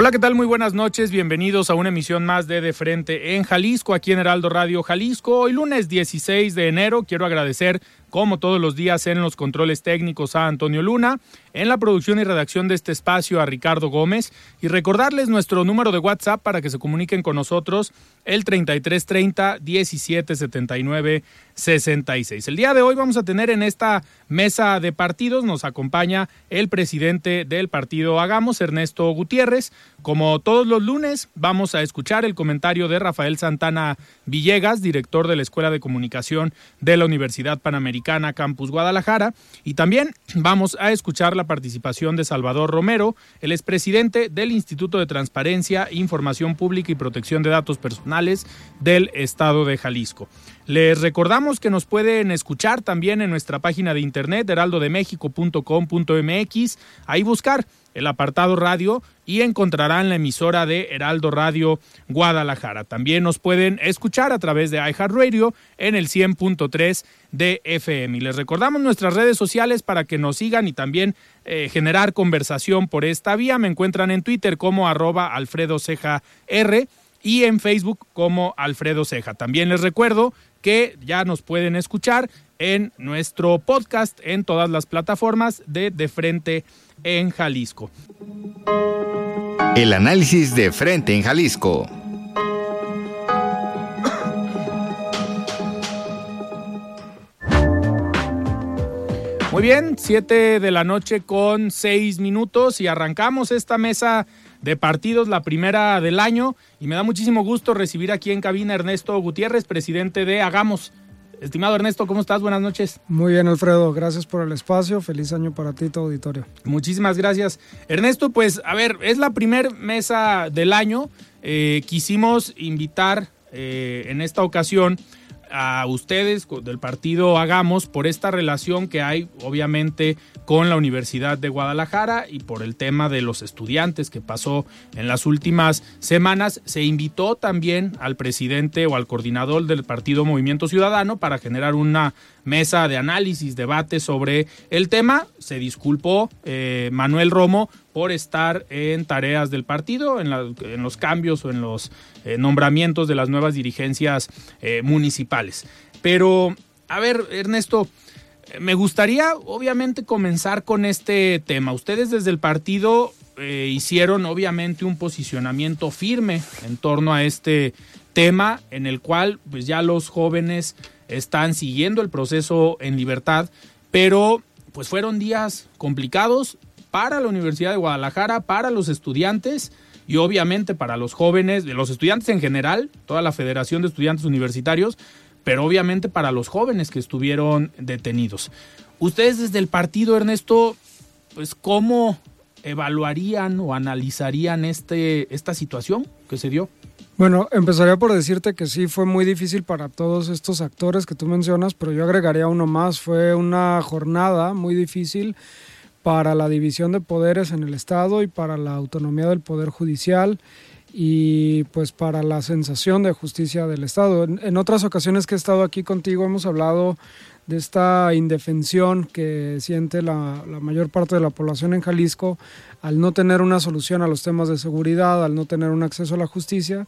Hola, ¿qué tal? Muy buenas noches. Bienvenidos a una emisión más de De Frente en Jalisco, aquí en Heraldo Radio Jalisco. Hoy lunes 16 de enero quiero agradecer como todos los días en los controles técnicos a Antonio Luna, en la producción y redacción de este espacio a Ricardo Gómez y recordarles nuestro número de WhatsApp para que se comuniquen con nosotros el 3330 1779 66. El día de hoy vamos a tener en esta mesa de partidos, nos acompaña el presidente del partido Hagamos, Ernesto Gutiérrez. Como todos los lunes, vamos a escuchar el comentario de Rafael Santana Villegas, director de la Escuela de Comunicación de la Universidad Panamericana Campus Guadalajara. Y también vamos a escuchar la participación de Salvador Romero, el expresidente del Instituto de Transparencia, Información Pública y Protección de Datos Personales del Estado de Jalisco. Les recordamos que nos pueden escuchar también en nuestra página de internet heraldodemexico.com.mx, ahí buscar el apartado radio y encontrarán la emisora de Heraldo Radio Guadalajara. También nos pueden escuchar a través de iHeartRadio en el 100.3 de FM. Y les recordamos nuestras redes sociales para que nos sigan y también eh, generar conversación por esta vía. Me encuentran en Twitter como arroba Alfredo Ceja R y en Facebook como Alfredo Ceja. También les recuerdo que ya nos pueden escuchar en nuestro podcast en todas las plataformas de De Frente en Jalisco. El análisis de Frente en Jalisco. Muy bien, 7 de la noche con 6 minutos y arrancamos esta mesa de partidos, la primera del año. Y me da muchísimo gusto recibir aquí en cabina Ernesto Gutiérrez, presidente de Hagamos. Estimado Ernesto, ¿cómo estás? Buenas noches. Muy bien, Alfredo. Gracias por el espacio. Feliz año para ti tu auditorio. Muchísimas gracias. Ernesto, pues a ver, es la primera mesa del año. Eh, quisimos invitar eh, en esta ocasión a ustedes del partido Hagamos por esta relación que hay obviamente con la Universidad de Guadalajara y por el tema de los estudiantes que pasó en las últimas semanas. Se invitó también al presidente o al coordinador del partido Movimiento Ciudadano para generar una mesa de análisis, debate sobre el tema. Se disculpó eh, Manuel Romo por estar en tareas del partido, en, los cambios o en los eh, nombramientos de las nuevas dirigencias eh, municipales. Pero, a ver, Ernesto, me gustaría obviamente comenzar con este tema. Ustedes desde el partido hicieron obviamente un posicionamiento firme en torno a este tema en el cual pues ya los jóvenes están siguiendo el proceso en libertad, pero pues fueron días complicados para la Universidad de Guadalajara, para los estudiantes y obviamente para los jóvenes, los estudiantes en general, toda la Federación de Estudiantes Universitarios, pero obviamente para los jóvenes que estuvieron detenidos. Ustedes desde el partido, Ernesto, pues cómo evaluarían o analizarían este, esta situación que se dio? Bueno, empezaría por decirte que sí fue muy difícil para todos estos actores que tú mencionas, pero yo agregaría uno más. Fue una jornada muy difícil para la división de poderes en el Estado y para la autonomía del Poder Judicial y pues para la sensación de justicia del Estado. En, otras ocasiones que he estado aquí contigo hemos hablado de esta indefensión que siente la, mayor parte de la población en Jalisco al no tener una solución a los temas de seguridad, al no tener un acceso a la justicia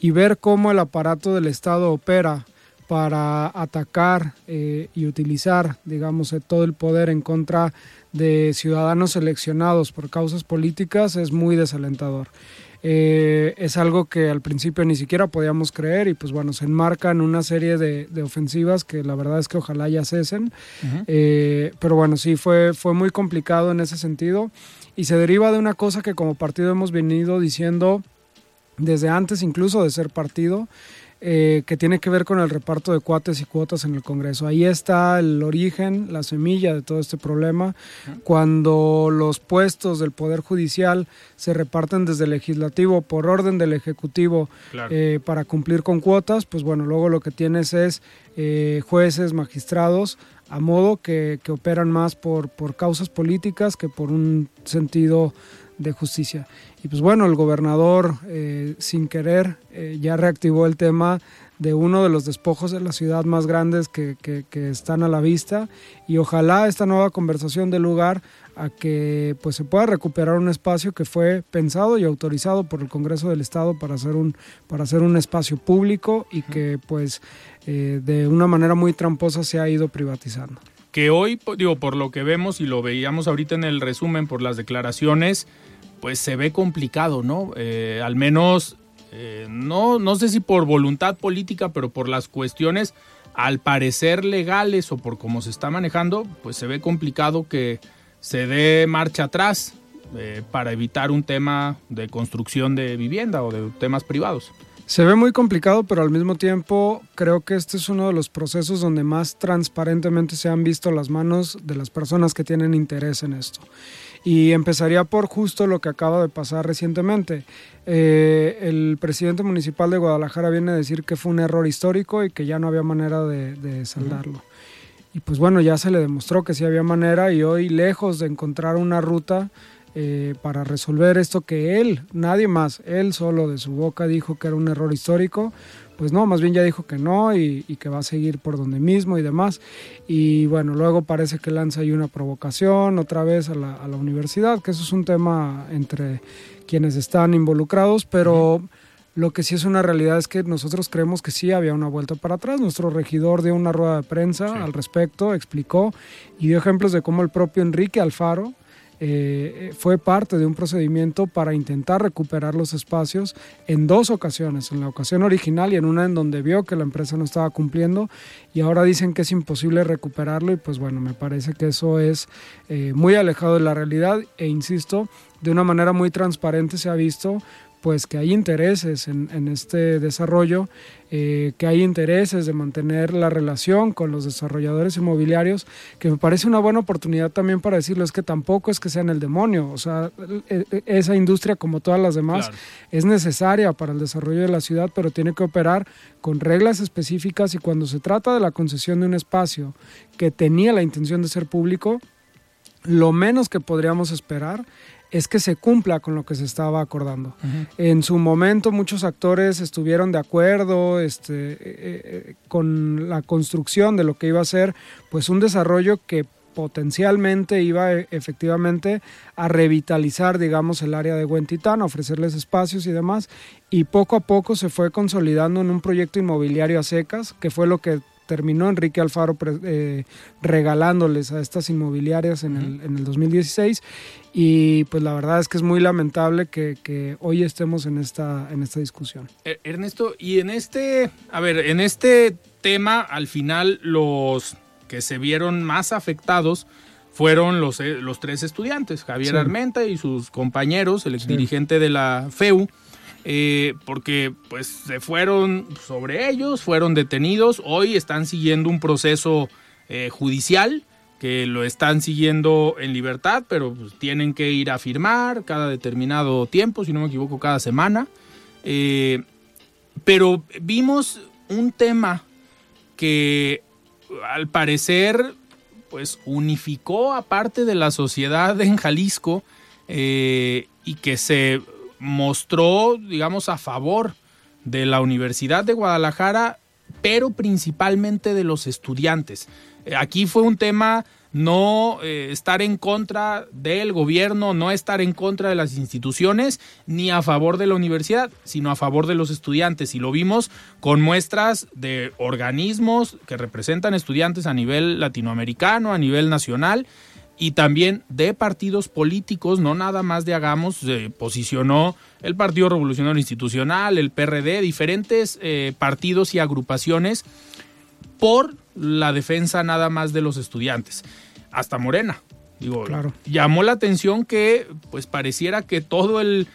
y ver cómo el aparato del Estado opera para atacar eh, y utilizar, digamos, eh, todo el poder en contra de ciudadanos seleccionados por causas políticas es muy desalentador. Eh, es algo que al principio ni siquiera podíamos creer y pues bueno, se enmarcan una serie de, ofensivas que la verdad es que ojalá ya cesen. Eh, pero bueno, sí, fue, fue muy complicado en ese sentido y se deriva de una cosa que como partido hemos venido diciendo desde antes incluso de ser partido, eh, que tiene que ver con el reparto de cuates y cuotas en el Congreso. Ahí está el origen, la semilla de todo este problema. Cuando los puestos del Poder Judicial se reparten desde el legislativo por orden del Ejecutivo eh, para cumplir con cuotas, pues bueno, luego lo que tienes es eh, jueces, magistrados, a modo que, que operan más por, por causas políticas que por un sentido de justicia. Y pues bueno, el gobernador, eh, sin querer, eh, ya reactivó el tema de uno de los despojos de la ciudad más grandes que, que, están a la vista. Y ojalá esta nueva conversación dé lugar a que pues se pueda recuperar un espacio que fue pensado y autorizado por el Congreso del Estado para hacer un para hacer un espacio público y que pues eh, de una manera muy tramposa se ha ido privatizando. Que hoy digo por lo que vemos y lo veíamos ahorita en el resumen por las declaraciones pues se ve complicado, ¿no? Eh, al menos, eh, no, no sé si por voluntad política, pero por las cuestiones, al parecer legales o por cómo se está manejando, pues se ve complicado que se dé marcha atrás eh, para evitar un tema de construcción de vivienda o de temas privados. Se ve muy complicado, pero al mismo tiempo creo que este es uno de los procesos donde más transparentemente se han visto las manos de las personas que tienen interés en esto. Y empezaría por justo lo que acaba de pasar recientemente. Eh, el presidente municipal de Guadalajara viene a decir que fue un error histórico y que ya no había manera de, saldarlo. Y pues bueno, ya se le demostró que sí había manera y hoy lejos de encontrar una ruta eh, para resolver esto que él, nadie más, él solo de su boca dijo que era un error histórico, pues no, más bien ya dijo que no y, que va a seguir por donde mismo y demás. Y bueno, luego parece que lanza ahí una provocación otra vez a la, universidad, que eso es un tema entre quienes están involucrados, pero... Lo que sí es una realidad es que nosotros creemos que sí había una vuelta para atrás. Nuestro regidor dio una rueda de prensa al respecto, explicó y dio ejemplos de cómo el propio Enrique Alfaro, eh, fue parte de un procedimiento para intentar recuperar los espacios en dos ocasiones, en la ocasión original y en una en donde vio que la empresa no estaba cumpliendo y ahora dicen que es imposible recuperarlo y pues bueno, me parece que eso es eh, muy alejado de la realidad e insisto, de una manera muy transparente se ha visto pues que hay intereses en, este desarrollo, eh, que hay intereses de mantener la relación con los desarrolladores inmobiliarios, que me parece una buena oportunidad también para decirles que tampoco es que sean el demonio, o sea, e, e, esa industria como todas las demás es necesaria para el desarrollo de la ciudad, pero tiene que operar con reglas específicas y cuando se trata de la concesión de un espacio que tenía la intención de ser público, lo menos que podríamos esperar es que se cumpla con lo que se estaba acordando. En su momento muchos actores estuvieron de acuerdo este, eh, eh, con la construcción de lo que iba a ser pues un desarrollo que potencialmente iba eh, efectivamente a revitalizar, digamos, el área de Huentitán, a ofrecerles espacios y demás, y poco a poco se fue consolidando en un proyecto inmobiliario a secas, que fue lo que terminó Enrique Alfaro eh, regalándoles a estas inmobiliarias en, el, en, el, 2016 y pues la verdad es que es muy lamentable que, hoy estemos en esta, en esta discusión. Eh, Ernesto, y en este, a ver, en este tema al final los que se vieron más afectados fueron los, eh, los tres estudiantes, Javier Armenta y sus compañeros, el exdirigente de la FEU, eh, porque pues se fueron sobre ellos, fueron detenidos, hoy están siguiendo un proceso eh, judicial que lo están siguiendo en libertad, pero pues, tienen que ir a firmar cada determinado tiempo, si no me equivoco, cada semana. Eh, pero vimos un tema que al parecer pues unificó a parte de la sociedad en Jalisco y que se mostró, digamos, a favor de la Universidad de Guadalajara, pero principalmente de los estudiantes. Eh, aquí fue un tema no eh, estar en contra del gobierno, no estar en contra de las instituciones, ni a favor de la universidad, sino a favor de los estudiantes. Y lo vimos con muestras de organismos que representan estudiantes a nivel latinoamericano, a nivel nacional, y también de partidos políticos, no nada más de Hagamos, se posicionó el Partido Revolucionario Institucional, el PRD, diferentes eh, partidos y agrupaciones por la defensa nada más de los estudiantes, hasta Morena. Digo, Claro. llamó la atención que pues pareciera que todo el,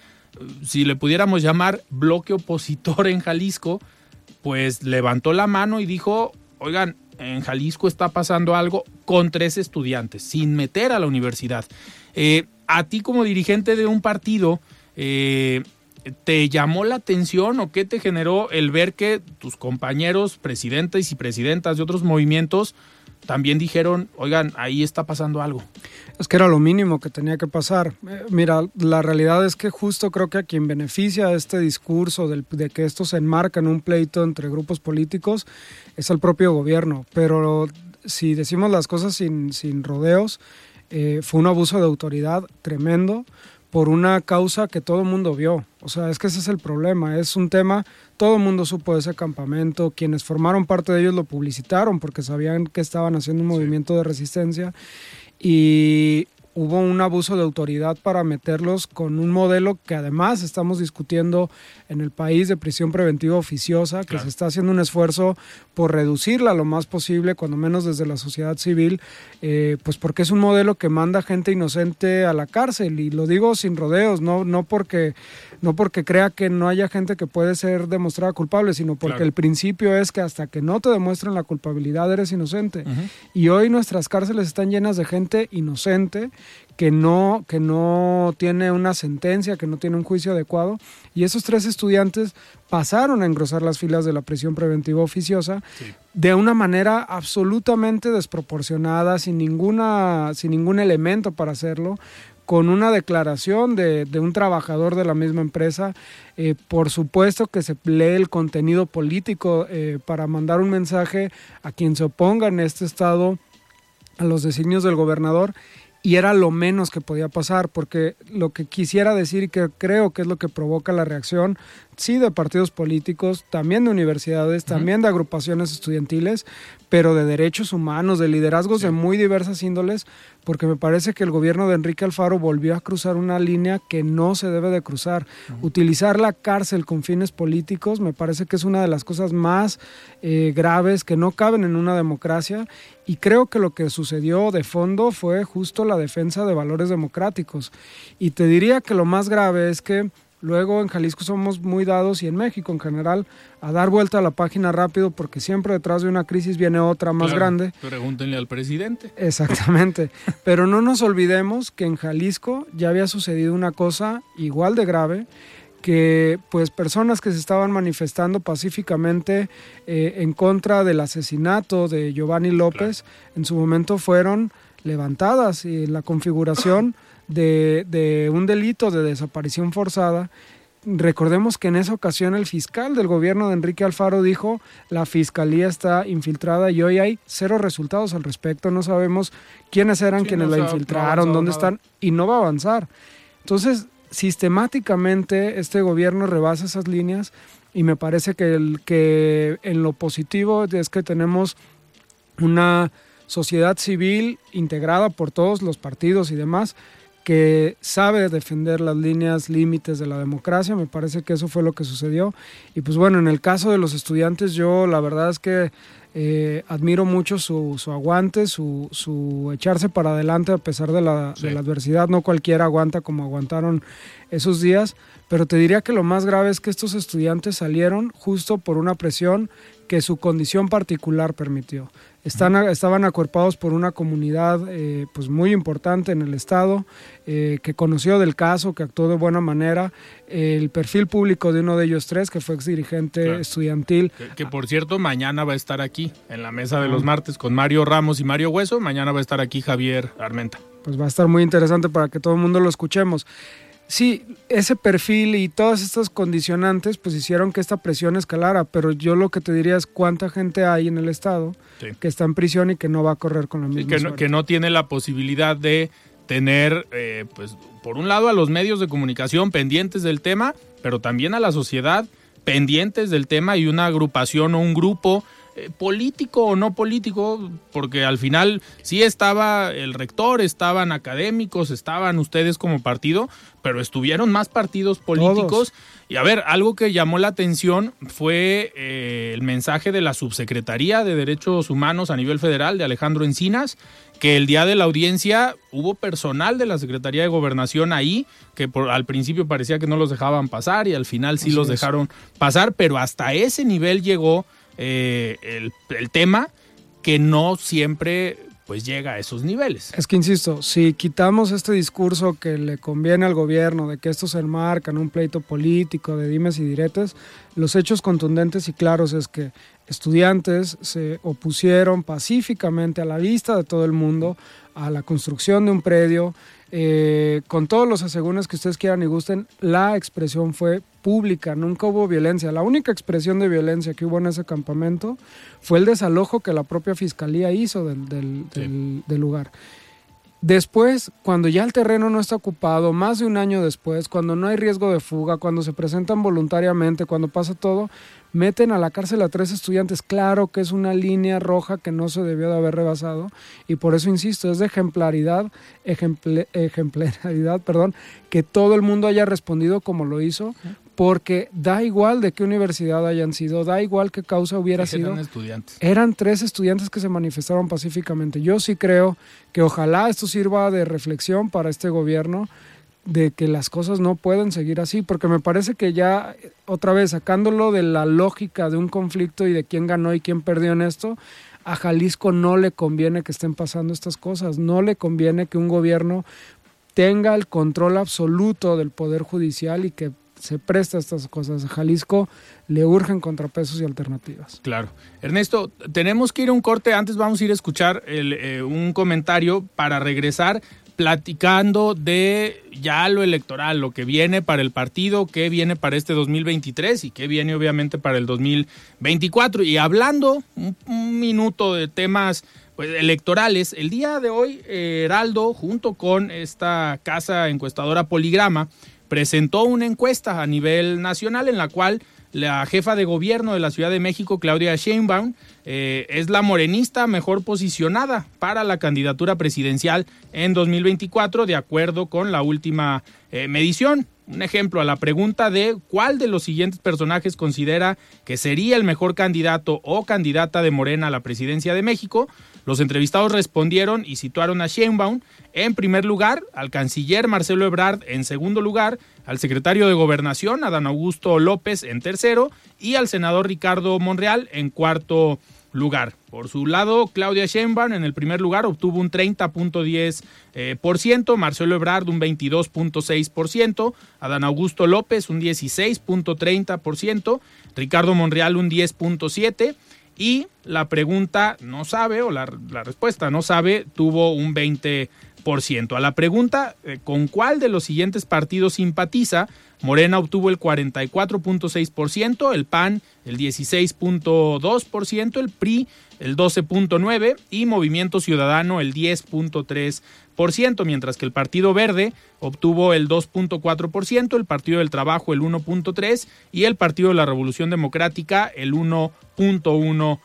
si le pudiéramos llamar bloque opositor en Jalisco, pues levantó la mano y dijo, oigan, en Jalisco está pasando algo con tres estudiantes, sin meter a la universidad. Eh, a ti como dirigente de un partido, eh, ¿te llamó la atención o qué te generó el ver que tus compañeros, presidentes y presidentas de otros movimientos, también dijeron, oigan, ahí está pasando algo? Es que era lo mínimo que tenía que pasar. Eh, mira, la realidad es que justo creo que a quien beneficia este discurso del- de que esto se enmarca en un pleito entre grupos políticos es el propio gobierno. Pero si decimos las cosas sin, sin rodeos, eh, fue un abuso de autoridad tremendo por una causa que todo el mundo vio. O sea, es que ese es el problema. Es un tema, todo el mundo supo de ese campamento, quienes formaron parte de ellos lo publicitaron porque sabían que estaban haciendo un movimiento de resistencia y hubo un abuso de autoridad para meterlos con un modelo que además estamos discutiendo en el país de prisión preventiva oficiosa, que Claro. se está haciendo un esfuerzo por reducirla lo más posible, cuando menos desde la sociedad civil, eh, pues porque es un modelo que manda gente inocente a la cárcel y lo digo sin rodeos, no, no porque no porque crea que no haya gente que puede ser demostrada culpable, sino porque Claro. el principio es que hasta que no te demuestren la culpabilidad eres inocente. Y hoy nuestras cárceles están llenas de gente inocente que no, que no tiene una sentencia, que no tiene un juicio adecuado. Y esos tres estudiantes pasaron a engrosar las filas de la prisión preventiva oficiosa de una manera absolutamente desproporcionada, sin, ninguna, sin ningún elemento para hacerlo con una declaración de, de un trabajador de la misma empresa. Eh, por supuesto que se lee el contenido político eh, para mandar un mensaje a quien se oponga en este estado a los designios del gobernador y era lo menos que podía pasar, porque lo que quisiera decir y que creo que es lo que provoca la reacción, sí de partidos políticos, también de universidades, también de agrupaciones estudiantiles, pero de derechos humanos, de liderazgos de muy diversas índoles, porque me parece que el gobierno de Enrique Alfaro volvió a cruzar una línea que no se debe de cruzar. Utilizar la cárcel con fines políticos me parece que es una de las cosas más eh, graves que no caben en una democracia y creo que lo que sucedió de fondo fue justo la defensa de valores democráticos. Y te diría que lo más grave es que luego en Jalisco somos muy dados y en México en general a dar vuelta a la página rápido porque siempre detrás de una crisis viene otra más Claro, grande. Pregúntenle al presidente. Exactamente. Pero no nos olvidemos que en Jalisco ya había sucedido una cosa igual de grave que pues personas que se estaban manifestando pacíficamente eh, en contra del asesinato de Giovanni López en su momento fueron levantadas y la configuración de, de un delito de desaparición forzada Recordemos que en esa ocasión el fiscal del gobierno de Enrique Alfaro dijo la fiscalía está infiltrada y hoy hay cero resultados al respecto. No sabemos quiénes eran Sí, quienes no la no infiltraron, dónde nada. están y no va a avanzar. Entonces, sistemáticamente este gobierno rebasa esas líneas y me parece que, el, que en lo positivo es que tenemos una sociedad civil integrada por todos los partidos y demás que sabe defender las líneas límites de la democracia, me parece que eso fue lo que sucedió. Y pues bueno, en el caso de los estudiantes, yo la verdad es que eh, admiro mucho su, su aguante, su, su, echarse para adelante a pesar de la, Sí. de la adversidad. No cualquiera aguanta como aguantaron esos días, pero te diría que lo más grave es que estos estudiantes salieron justo por una presión que su condición particular permitió. Están, estaban acuerpados por una comunidad eh, pues muy importante en el estado, eh, que conoció del caso, que actuó de buena manera. El perfil público de uno de ellos tres, que fue exdirigente Claro. estudiantil, Que, que, por cierto, mañana va a estar aquí, en la mesa de los martes, con Mario Ramos y Mario Hueso. Mañana va a estar aquí Javier Armenta. pues va a estar muy interesante para que todo el mundo lo escuchemos. Sí, ese perfil y todas estas condicionantes pues hicieron que esta presión escalara, pero yo lo que te diría es cuánta gente hay en el estado Sí. que está en prisión y que no va a correr con la Sí, misma que, no, que no tiene la posibilidad de tener, eh, pues, por un lado a los medios de comunicación pendientes del tema, pero también a la sociedad pendientes del tema y una agrupación o un grupo eh, político o no político, porque al final sí estaba el rector, estaban académicos, estaban ustedes como partido, pero estuvieron más partidos políticos. Y a ver, algo que llamó la atención fue eh, el mensaje de la Subsecretaría de Derechos Humanos a nivel federal de Alejandro Encinas, que el día de la audiencia hubo personal de la Secretaría de Gobernación ahí, que por, al principio parecía que no los dejaban pasar y al final sí los dejaron pasar, pero hasta ese nivel llegó eh, el, tema que no siempre pues llega a esos niveles. Es que insisto, si quitamos este discurso que le conviene al gobierno de que esto se enmarca en un pleito político de dimes y diretes, los hechos contundentes y claros es que estudiantes se opusieron pacíficamente a la vista de todo el mundo a la construcción de un predio eh, con todos los asegúnes que ustedes quieran y gusten, la expresión fue pública, nunca hubo violencia. La única expresión de violencia que hubo en ese campamento fue el desalojo que la propia fiscalía hizo del, del lugar. Después, cuando ya el terreno no está ocupado, más de un año después, cuando no hay riesgo de fuga, cuando se presentan voluntariamente, cuando pasa todo, meten a la cárcel a tres estudiantes. Claro que es una línea roja que no se debió de haber rebasado y por eso insisto, es de ejemplaridad, ejemplaridad, perdón, que todo el mundo haya respondido como lo hizo, porque da igual de qué universidad hayan sido, da igual qué causa hubiera sido. Eran estudiantes. Eran tres estudiantes que se manifestaron pacíficamente. Yo sí creo que ojalá esto sirva de reflexión para este gobierno de que las cosas no pueden seguir así, porque me parece que ya, otra vez, sacándolo de la lógica de un conflicto y de quién ganó y quién perdió en esto, a Jalisco no le conviene que estén pasando estas cosas, no le conviene que un gobierno tenga el control absoluto del poder judicial y que se presta a estas cosas. A Jalisco le urgen contrapesos y alternativas. Claro. Ernesto, tenemos que ir a un corte. Antes vamos a ir a escuchar eh, un comentario para regresar platicando de ya lo electoral, lo que viene para el partido, qué viene para este 2023 y qué viene obviamente para el 2024. Y hablando un, minuto de temas pues, electorales, el día de hoy Heraldo, junto con esta casa encuestadora Poligrama, presentó una encuesta a nivel nacional en la cual la jefa de gobierno de la Ciudad de México, Claudia Sheinbaum, eh, es la morenista mejor posicionada para la candidatura presidencial en 2024, de acuerdo con la última eh, medición. Un ejemplo a la pregunta de cuál de los siguientes personajes considera que sería el mejor candidato o candidata de Morena a la presidencia de México, los entrevistados respondieron y situaron a Sheinbaum en primer lugar, al canciller Marcelo Ebrard en segundo lugar, al secretario de Gobernación Adán Augusto López en tercero y al senador Ricardo Monreal en cuarto lugar. Por su lado, Claudia Sheinbaum en el primer lugar obtuvo un 30.10%, eh, Marcelo Ebrard un 22.6%, Adán Augusto López un 16.30%, Ricardo Monreal un 10.7%, y la pregunta no sabe, o la, respuesta no sabe, tuvo un 20%. A la pregunta, eh, ¿con cuál de los siguientes partidos simpatiza? Morena obtuvo el 44.6%, el PAN el 16.2%, el PRI el 12.9% y Movimiento Ciudadano el 10.3%, mientras que el Partido Verde obtuvo el 2.4%, el Partido del Trabajo el 1.3% y el Partido de la Revolución Democrática el 1.1% por ciento,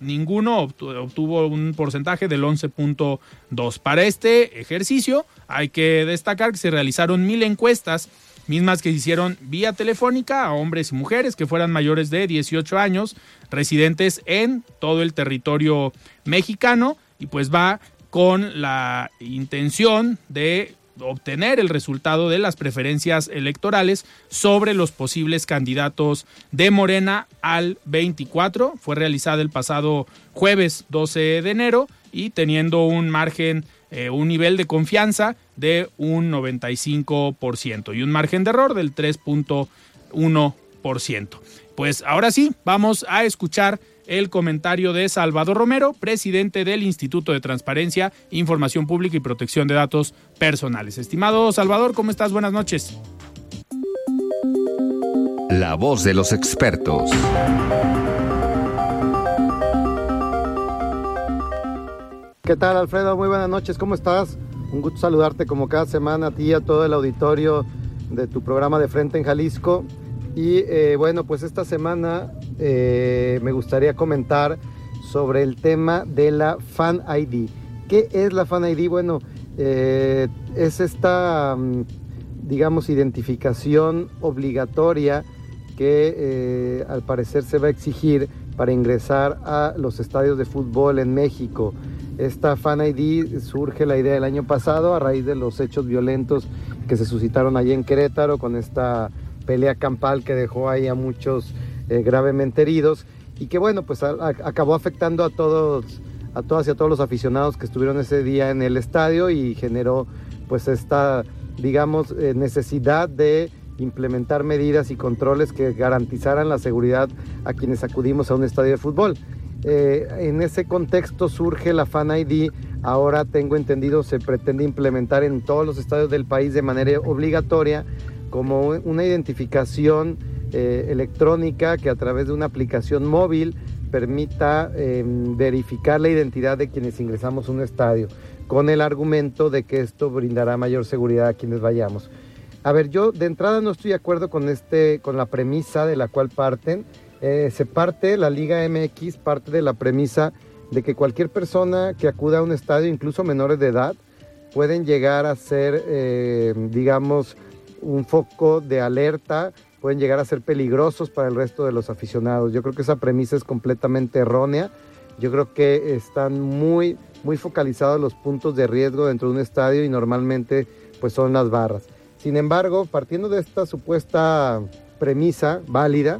ninguno obtuvo un porcentaje del 11.2. Para este ejercicio hay que destacar que se realizaron mil encuestas, mismas que se hicieron vía telefónica a hombres y mujeres que fueran mayores de 18 años, residentes en todo el territorio mexicano, y pues va con la intención de obtener el resultado de las preferencias electorales sobre los posibles candidatos de Morena al 24. Fue realizada el pasado jueves 12 de enero y teniendo un margen, eh, un nivel de confianza de un 95% y un margen de error del 3.1%. Pues ahora sí, vamos a escuchar el comentario de Salvador Romero, presidente del Instituto de Transparencia, Información Pública y Protección de Datos Personales. Estimado Salvador, ¿cómo estás? Buenas noches. La voz de los expertos. ¿Qué tal, Alfredo? Muy buenas noches, ¿cómo estás? Un gusto saludarte como cada semana a ti y a todo el auditorio de tu programa de Frente en Jalisco. Y eh, bueno, pues esta semana eh, me gustaría comentar sobre el tema de la Fan ID. ¿Qué es la Fan ID? Bueno, eh, es esta, mm, digamos, identificación obligatoria que eh, al parecer se va a exigir para ingresar a los estadios de fútbol en México. Esta Fan ID surge la idea el año pasado a raíz de los hechos violentos que se suscitaron allí en Querétaro con esta pelea campal que dejó ahí a muchos eh, gravemente heridos y que bueno, pues acabó afectando a todos, a todas y a todos los aficionados que estuvieron ese día en el estadio y generó pues esta, digamos, eh, necesidad de implementar medidas y controles que garantizaran la seguridad a quienes acudimos a un estadio de fútbol. Eh, en ese contexto surge la Fan ID, ahora tengo entendido se pretende implementar en todos los estadios del país de manera obligatoria como una identificación eh, electrónica que a través de una aplicación móvil permita em, verificar la identidad de quienes ingresamos a un estadio, con el argumento de que esto brindará mayor seguridad a quienes vayamos. A ver, yo de entrada no estoy de acuerdo con, este, con la premisa de la cual parten. Eh, se parte, la Liga MX parte de la premisa de que cualquier persona que acuda a un estadio, incluso menores de edad, pueden llegar a ser, eh, digamos, un foco de alerta, pueden llegar a ser peligrosos para el resto de los aficionados. Yo creo que esa premisa es completamente errónea. Yo creo que están muy, muy focalizados los puntos de riesgo dentro de un estadio y normalmente pues son las barras. Sin embargo, partiendo de esta supuesta premisa válida,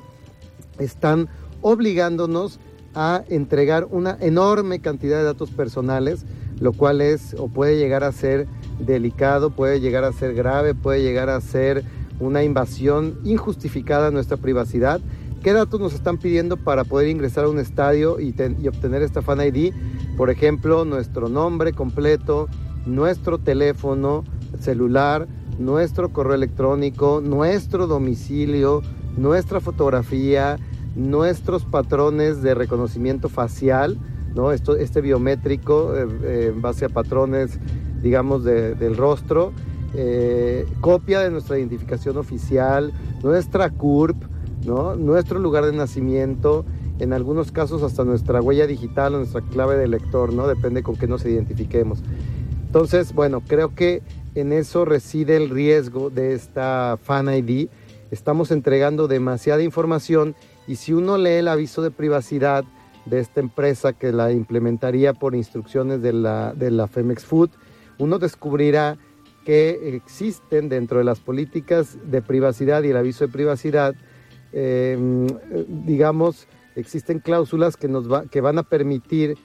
están obligándonos a entregar una enorme cantidad de datos personales, lo cual es o puede llegar a ser delicado, puede llegar a ser grave, puede llegar a ser una invasión injustificada a nuestra privacidad. ¿Qué datos nos están pidiendo para poder ingresar a un estadio y, obtener esta Fan ID? Por ejemplo, nuestro nombre completo, nuestro teléfono celular, nuestro correo electrónico, nuestro domicilio, nuestra fotografía, nuestros patrones de reconocimiento facial, ¿no? Esto, este biométrico eh, eh, en base a patrones, digamos, del rostro, eh, copia de nuestra identificación oficial, nuestra CURP, nuestro lugar de nacimiento, en algunos casos hasta nuestra huella digital o nuestra clave de lector, ¿no? depende con qué nos identifiquemos. Entonces, bueno, creo que en eso reside el riesgo de esta Fan ID. Estamos entregando demasiada información y si uno lee el aviso de privacidad de esta empresa que la implementaría por instrucciones de la, de la Femex Food, uno descubrirá que existen dentro de las políticas de privacidad y el aviso de privacidad, em, digamos, existen cláusulas que, nos va, que van a permitir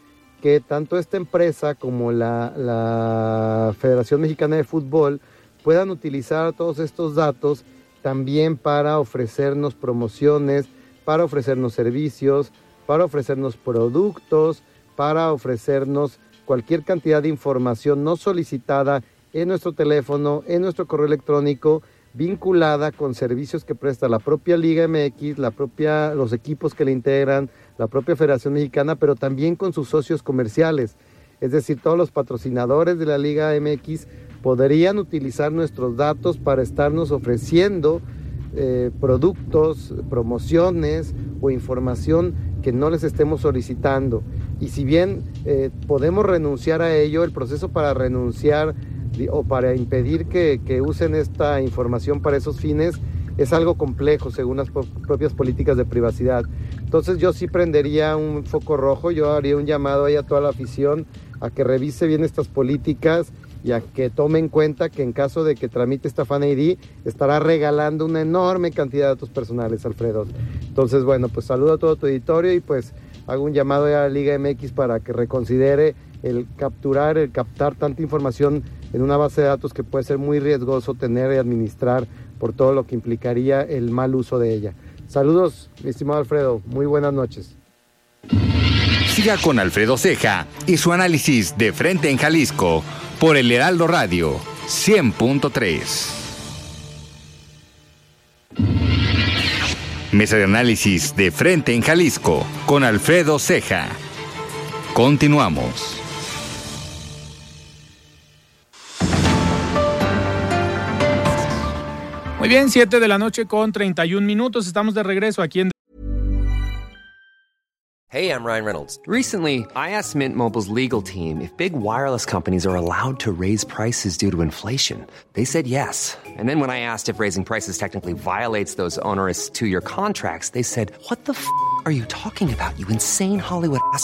que tanto esta empresa como la, Federación Mexicana de Fútbol puedan utilizar todos estos datos también para ofrecernos promociones, para ofrecernos servicios, para ofrecernos productos, para ofrecernos cualquier cantidad de información no solicitada en nuestro teléfono, en nuestro correo electrónico, vinculada con servicios que presta la propia Liga MX, la propia, los equipos que le integran, la propia Federación Mexicana, pero también con sus socios comerciales. Es decir, todos los patrocinadores de la Liga MX podrían utilizar nuestros datos para estarnos ofreciendo eh, productos, promociones o información que no les estemos solicitando. Y si bien eh, podemos renunciar a ello, el proceso para renunciar o para impedir que, que usen esta información para esos fines es algo complejo según las propias políticas de privacidad. Entonces yo sí prendería un foco rojo, yo haría un llamado ahí a toda la afición a que revise bien estas políticas y a que tome en cuenta que en caso de que tramite esta Fan ID estará regalando una enorme cantidad de datos personales, Alfredo. Entonces, bueno, pues saludo a todo tu editorio y pues hago un llamado a la Liga MX para que reconsidere el capturar, el captar tanta información en una base de datos que puede ser muy riesgoso tener y administrar por todo lo que implicaría el mal uso de ella. Saludos, mi estimado Alfredo. Muy buenas noches. Siga con Alfredo Ceja y su análisis de frente en Jalisco por el Heraldo Radio 100.3. Mesa de análisis de frente en Jalisco con Alfredo Ceja. Continuamos. Muy bien, 7 de la noche con 31 minutos. Estamos de regreso aquí en Hey, I'm Ryan Reynolds. Recently, I asked Mint Mobile's legal team if big wireless companies are allowed to raise prices due to inflation. They said yes. And then when I asked if raising prices technically violates those onerous two-year contracts, they said, "What the f*** are you talking about? You insane Hollywood ass."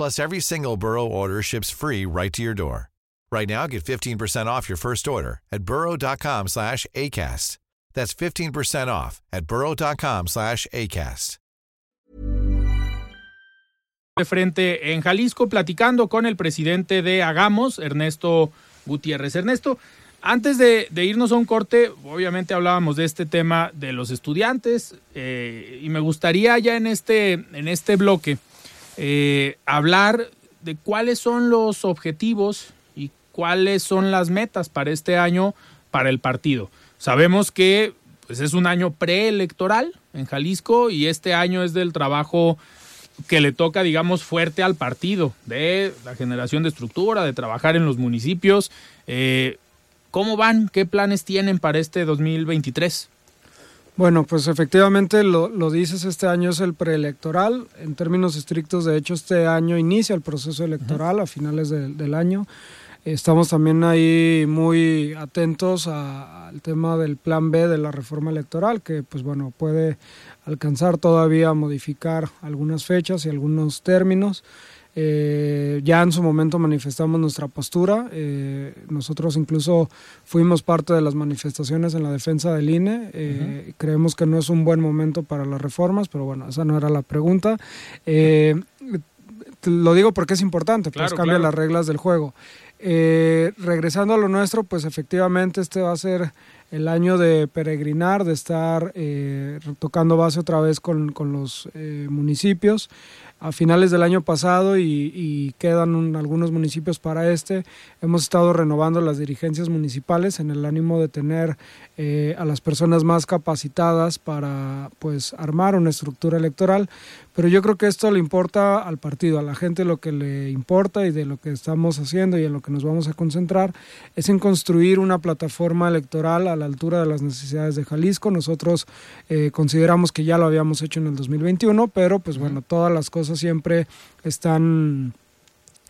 Plus, every single Burrow order ships free right to your door. Right now, get 15% off your first order at burrow.com slash ACAST. That's 15% off at burrow.com slash ACAST. De frente en Jalisco, platicando con el presidente de Hagamos, Ernesto Gutiérrez. Ernesto, antes de, de irnos a un corte, obviamente hablábamos de este tema de los estudiantes eh, y me gustaría ya en este, en este bloque eh, hablar de cuáles son los objetivos y cuáles son las metas para este año para el partido. Sabemos que pues, es un año preelectoral en Jalisco y este año es del trabajo que le toca, digamos, fuerte al partido, de la generación de estructura, de trabajar en los municipios. Eh, ¿Cómo van? ¿Qué planes tienen para este 2023? Bueno, pues efectivamente lo, lo, dices, este año es el preelectoral. En términos estrictos, de hecho, este año inicia el proceso electoral uh -huh. a finales de, del año. Estamos también ahí muy atentos al tema del plan B de la reforma electoral, que pues bueno, puede alcanzar todavía a modificar algunas fechas y algunos términos. Eh, ya en su momento manifestamos nuestra postura. Eh, nosotros incluso fuimos parte de las manifestaciones en la defensa del INE. Eh, uh -huh. Creemos que no es un buen momento para las reformas, pero bueno, esa no era la pregunta. lo digo porque es importante, pues claro, cambia claro. las reglas del juego. regresando a lo nuestro, pues efectivamente este va a ser el año de peregrinar, de estar tocando base otra vez con, con los municipios a finales del año pasado y, y quedan un, algunos municipios para este. Hemos estado renovando las dirigencias municipales en el ánimo de tener eh, a las personas más capacitadas para pues armar una estructura electoral. Pero yo creo que esto le importa al partido, a la gente lo que le importa y de lo que estamos haciendo y en lo que nos vamos a concentrar es en construir una plataforma electoral a la altura de las necesidades de Jalisco. Nosotros eh, consideramos que ya lo habíamos hecho en el 2021, pero pues bueno, todas las cosas siempre están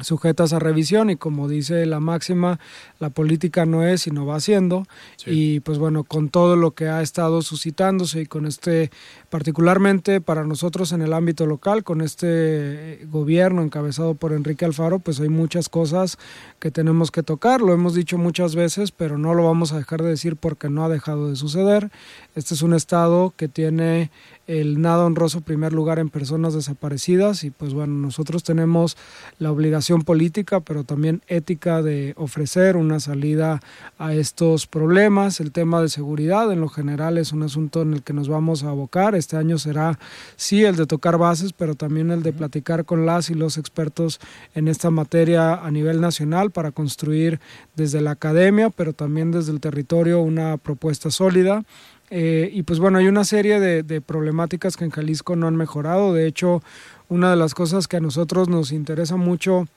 sujetas a revisión y como dice la máxima, la política no es sino va haciendo sí. y pues bueno, con todo lo que ha estado suscitándose y con este, particularmente para nosotros en el ámbito local, con este gobierno encabezado por Enrique Alfaro, pues hay muchas cosas que tenemos que tocar, lo hemos dicho muchas veces, pero no lo vamos a dejar de decir porque no ha dejado de suceder. Este es un estado que tiene el nada honroso primer lugar en personas desaparecidas y pues bueno, nosotros tenemos la obligación política, pero también ética de ofrecer una salida a estos problemas. El tema de seguridad en lo general es un asunto en el que nos vamos a abocar. Este año será sí el de tocar bases, pero también el de platicar con las y los expertos en esta materia a nivel nacional para construir desde la academia, pero también desde el territorio una propuesta sólida. Eh, y pues bueno, hay una serie de, de, problemáticas que en Jalisco no han mejorado. De hecho, una de las cosas que a nosotros nos interesa mucho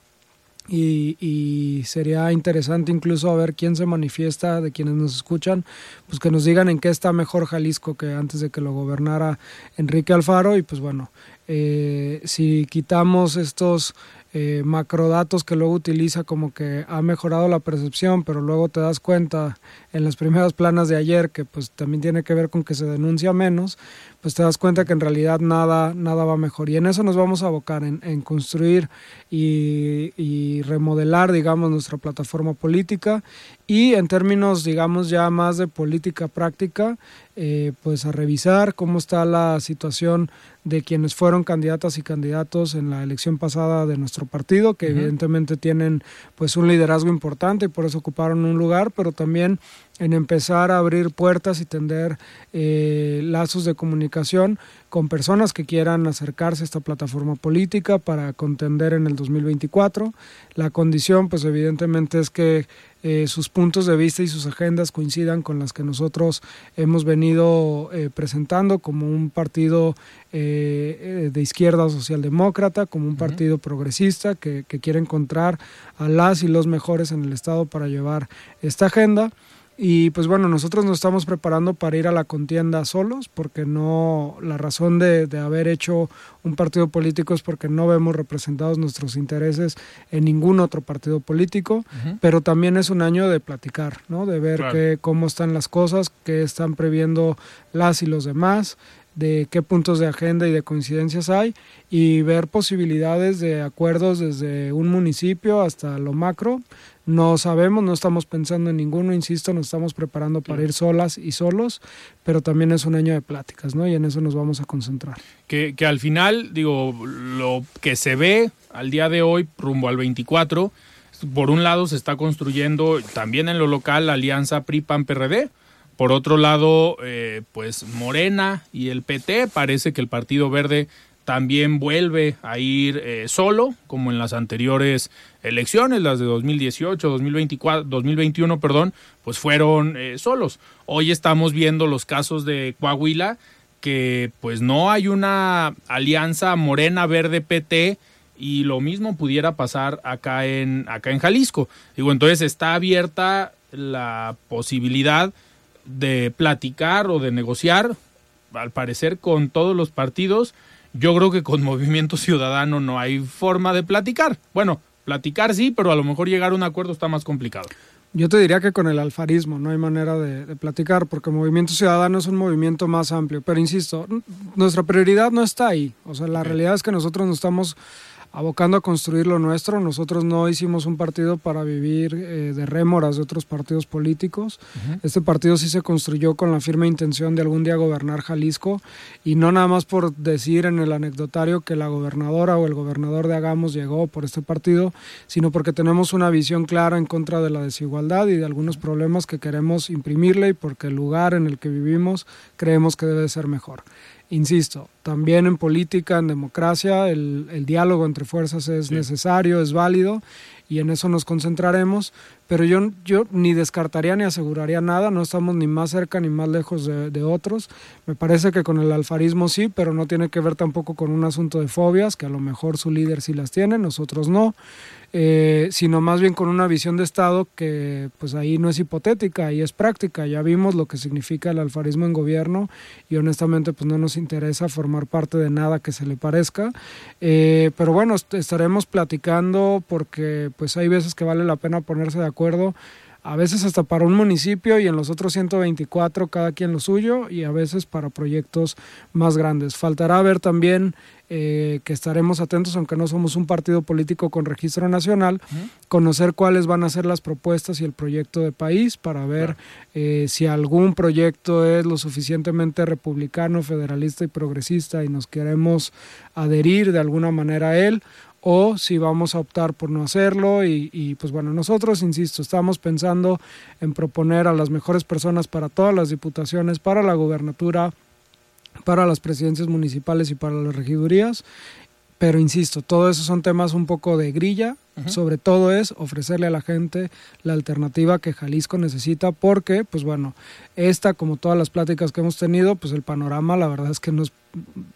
y, y, sería interesante incluso a ver quién se manifiesta de quienes nos escuchan, pues que nos digan en qué está mejor Jalisco que antes de que lo gobernara Enrique Alfaro. Y pues bueno, eh, si quitamos estos eh, macrodatos que luego utiliza como que ha mejorado la percepción, pero luego te das cuenta en las primeras planas de ayer que pues también tiene que ver con que se denuncia menos, pues te das cuenta que en realidad nada, nada va mejor. Y en eso nos vamos a abocar, en, en construir y, y, remodelar, digamos, nuestra plataforma política y en términos, digamos, ya más de política práctica, eh, pues a revisar cómo está la situación de quienes fueron candidatas y candidatos en la elección pasada de nuestro partido, que evidentemente tienen pues un liderazgo importante y por eso ocuparon un lugar, pero también en empezar a abrir puertas y tender eh, lazos de comunicación con personas que quieran acercarse a esta plataforma política para contender en el 2024. La condición, pues evidentemente es que eh, sus puntos de vista y sus agendas coincidan con las que nosotros hemos venido eh, presentando como un partido de izquierda socialdemócrata, como un partido progresista que, que quiere encontrar a las y los mejores en el Estado para llevar esta agenda. Y pues bueno, nosotros nos estamos preparando para ir a la contienda solos, porque no, la razón de, haber hecho un partido político es porque no vemos representados nuestros intereses en ningún otro partido político, pero también es un año de platicar, ¿no? De ver cómo están las cosas, qué están previendo las y los demás, de qué puntos de agenda y de coincidencias hay y ver posibilidades de acuerdos desde un municipio hasta lo macro no sabemos, no estamos pensando en ninguno, insisto, nos estamos preparando para ir solas y solos, pero también es un año de pláticas, ¿no? Y en eso nos vamos a concentrar. Que, que al final, digo, lo que se ve al día de hoy, rumbo al 24, por un lado se está construyendo también en lo local la alianza PRI-PAN-PRD, por otro lado, eh, pues Morena y el PT, parece que el Partido Verde también vuelve a ir eh, solo, como en las anteriores elecciones, las de 2018, 2024, 2021, perdón, pues fueron eh, solos. Hoy estamos viendo los casos de Coahuila, que pues no hay una alianza morena verde PT y lo mismo pudiera pasar acá en acá en Jalisco. Digo, entonces está abierta la posibilidad de platicar o de negociar, al parecer con todos los partidos yo creo que con Movimiento Ciudadano no hay forma de platicar. Bueno, platicar sí, pero a lo mejor llegar a un acuerdo está más complicado. Yo te diría que con el alfarismo no hay manera de, platicar, porque Movimiento Ciudadano es un movimiento más amplio. Pero insisto, nuestra prioridad no está ahí. O sea, la realidad es que nosotros no estamos abocando a construir lo nuestro. Nosotros no hicimos un partido para vivir eh, de rémoras de otros partidos políticos. Este partido sí se construyó con la firme intención de algún día gobernar Jalisco y no nada más por decir en el anecdotario que la gobernadora o el gobernador de Agamos llegó por este partido, sino porque tenemos una visión clara en contra de la desigualdad y de algunos problemas que queremos imprimirle y porque el lugar en el que vivimos creemos que debe ser mejor. Insisto, también en política, en democracia, el, diálogo entre fuerzas es necesario, es válido y en eso nos concentraremos, pero yo, yo ni descartaría ni aseguraría nada, no estamos ni más cerca ni más lejos de, otros. Me parece que con el alfarismo sí, pero no tiene que ver tampoco con un asunto de fobias, que a lo mejor su líder sí las tiene, nosotros no. Eh, sino más bien con una visión de Estado que pues ahí no es hipotética, ahí es práctica. Ya vimos lo que significa el alfarismo en gobierno y honestamente pues no nos interesa formar parte de nada que se le parezca. Eh, pero bueno, estaremos platicando porque pues hay veces que vale la pena ponerse de acuerdo a veces hasta para un municipio y en los otros 124 cada quien lo suyo y a veces para proyectos más grandes. Faltará ver también eh, que estaremos atentos, aunque no somos un partido político con registro nacional, conocer cuáles van a ser las propuestas y el proyecto de país para ver eh, si algún proyecto es lo suficientemente republicano, federalista y progresista y nos queremos adherir de alguna manera a él o si vamos a optar por no hacerlo y, pues bueno, nosotros, insisto, estamos pensando en proponer a las mejores personas para todas las diputaciones, para la gubernatura, para las presidencias municipales y para las regidurías pero insisto, todo eso son temas un poco de grilla, sobre todo es ofrecerle a la gente la alternativa que Jalisco necesita, porque, pues bueno, esta, como todas las pláticas que hemos tenido, pues el panorama la verdad es que no es